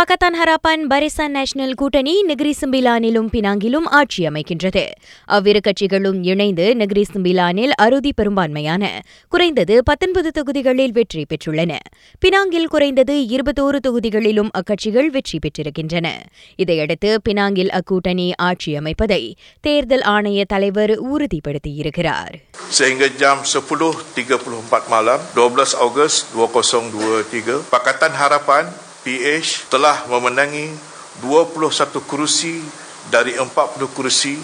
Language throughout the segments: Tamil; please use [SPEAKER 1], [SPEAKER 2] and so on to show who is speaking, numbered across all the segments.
[SPEAKER 1] பக்கத்தான் ஹராப்பான் பரிசான் நேஷனல் கூட்டணி நெகிரி சிம்பிலானிலும் பினாங்கிலும் ஆட்சி அமைக்கின்றது. அவ்விரு கட்சிகளும் இணைந்து நெகிரி சிம்பிலானில் அறுதி பெரும்பான்மையான குறைந்தது பத்தொன்பது தொகுதிகளில் வெற்றி பெற்றுள்ளன. பினாங்கில் குறைந்தது இருபத்தோரு தொகுதிகளிலும் அக்கட்சிகள் வெற்றி பெற்றிருக்கின்றன. இதையடுத்து பினாங்கில் அக்கூட்டணி ஆட்சி அமைப்பதை தேர்தல் ஆணைய தலைவர் உறுதிப்படுத்தியிருக்கிறார்.
[SPEAKER 2] Sehingga jam 10.34 malam 12 Ogos 2023 Pakatan Harapan PH telah memenangi 21 kerusi dari 40 kerusi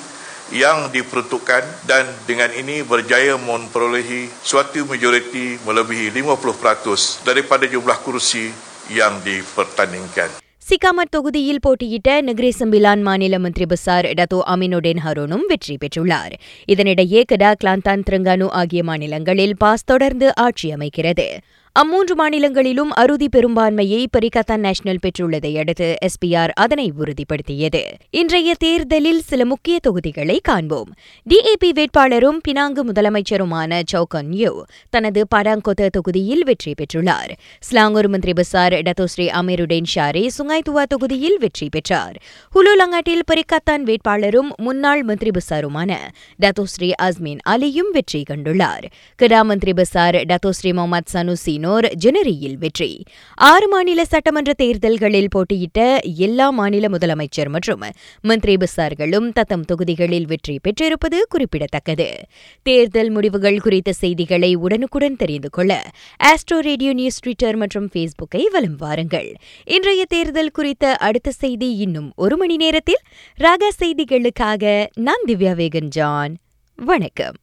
[SPEAKER 2] yang diperuntukkan dan dengan ini berjaya memperolehi suatu majoriti melebihi 50% daripada jumlah kerusi yang dipertandingkan.
[SPEAKER 1] சிக்காமட் தொகுதியில் போட்டியிட்ட நெக்ரி சம்பிலான் மாநில மந்திரி பசார் டத்தோ அமினுடென் ஹரோனும் வெற்றி பெற்றுள்ளார் இதனிடையே கடா கிளாந்தான் திரங்கானு ஆகிய மாநிலங்களில் பாஸ் தொடர்ந்து ஆட்சி அமைக்கிறது அம்மூன்று மாநிலங்களிலும் அறுதி பெரும்பான்மையை பரிகத்தான் நேஷனல் பெற்றுள்ளதை அடுத்து எஸ்பிஆர் அதனை உறுதிப்படுத்தியது. இன்றைய தேர்தலில் சில முக்கிய தொகுதிகளை காண்போம். டிஏபி வேட்பாளரும் பினாங்கு முதலமைச்சருமான சௌகன் யூ தனது படாங்கொத்த தொகுதியில் வெற்றி பெற்றுள்ளார். ஸ்லாங்கூர் மந்திரி பசார் டத்தோஸ்ரீ அமீருடேன் ஷாரே சுங்காய்துவா தொகுதியில் வெற்றி பெற்றார். ஹுலுலங்காட்டில் பரிகத்தான் வேட்பாளரும் முன்னாள் மந்திரி பசாருமான டத்தோஸ்ரீ அஸ்மின் அலியும் வெற்றி கண்டுள்ளார். Kedah Menteri Besar Datuk Seri Muhammad Sanusi Nor ஜெனரியில் வெற்றி. ஆறு மாநில சட்டமன்ற தேர்தல்களில் போட்டியிட்ட எல்லா மாநில முதலமைச்சர் மற்றும் மந்திரி பசார்களும் தத்தம் தொகுதிகளில் வெற்றி பெற்றிருப்பது குறிப்பிடத்தக்கது. தேர்தல் முடிவுகள் குறித்த செய்திகளை உடனுக்குடன் தெரிந்து கொள்ள ஆஸ்ட்ரோ ரேடியோ நியூஸ் ட்விட்டர் மற்றும் ஃபேஸ்புக்கை வலம் வாருங்கள். இன்றைய தேர்தல் குறித்த அடுத்த செய்தி இன்னும் ஒரு மணி நேரத்தில். ராகா செய்திகளுக்காக நான் திவ்யா வேகன் ஜான் வணக்கம்.